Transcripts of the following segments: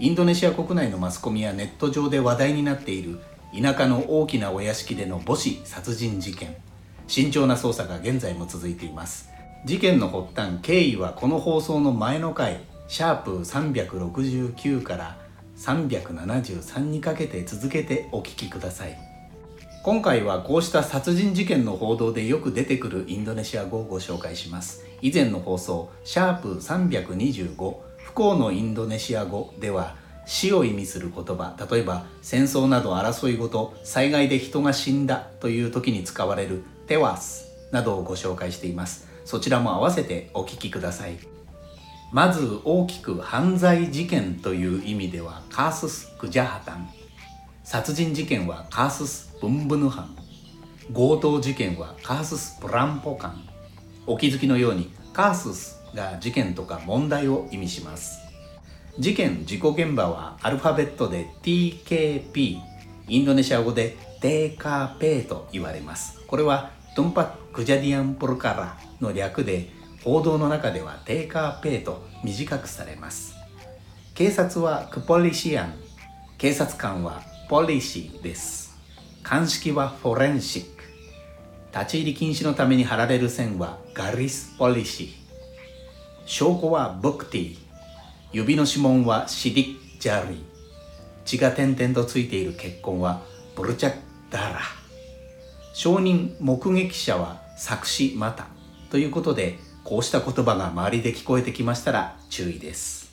インドネシア国内のマスコミやネット上で話題になっている田舎の大きなお屋敷での母子殺人事件。慎重な捜査が現在も続いています。事件の発端経緯はこの放送の前の回。シャープ369から373にかけて続けてお聞きください。今回はこうした殺人事件の報道でよく出てくるインドネシア語をご紹介します。以前の放送シャープ325不幸のインドネシア語では死を意味する言葉。例えば戦争など争い事災害で人が死んだという時に使われるテワスなどをご紹介しています。そちらも合わせてお聞きください。まず大きく犯罪事件という意味ではカースス・クジャハタン。殺人事件はカースス・ブンブヌハン。強盗事件はカースス・プランポカン。お気づきのようにカーススが事件とか問題を意味します。事件事故現場はアルファベットで TKP インドネシア語でテーカーペーと言われます。これはトンパクジャディアンプルカラの略で報道の中ではテーカーペーと短くされます。警察はクポリシアン警察官はポリシーです。鑑識はフォレンシック。立ち入り禁止のために貼られる線はガリスポリシー。証拠はブクティ指の指紋はシディッジャリー血が点々とついている血痕はブルチャッダラ。証人目撃者は作詞また。ということでこうした言葉が周りで聞こえてきましたら注意です。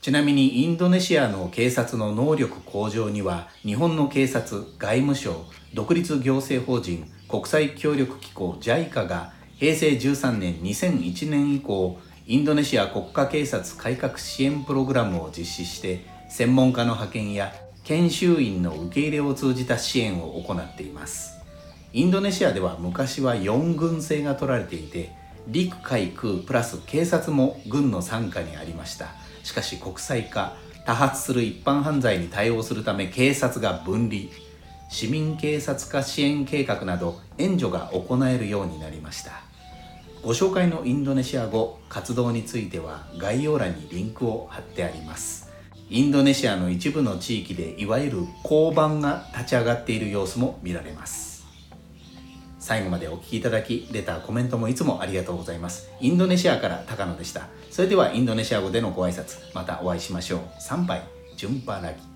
ちなみにインドネシアの警察の能力向上には日本の警察、外務省、独立行政法人国際協力機構 JICA が平成13年2001年以降インドネシア国家警察改革支援プログラムを実施して専門家の派遣や研修員の受け入れを通じた支援を行っています。インドネシアでは昔は4軍制が取られていて陸海空プラス警察も軍の傘下にありました。しかし国際化多発する一般犯罪に対応するため警察が分離。市民警察化支援計画など援助が行えるようになりましたご紹介のインドネシア語活動については概要欄にリンクを貼ってありますインドネシアの一部の地域でいわゆる交番が立ち上がっている様子も見られます最後までお聴きいただき、レター、コメントもいつもありがとうございます。インドネシアから高野でした。それではインドネシア語でのご挨拶、またお会いしましょう。参拝、順ラギ。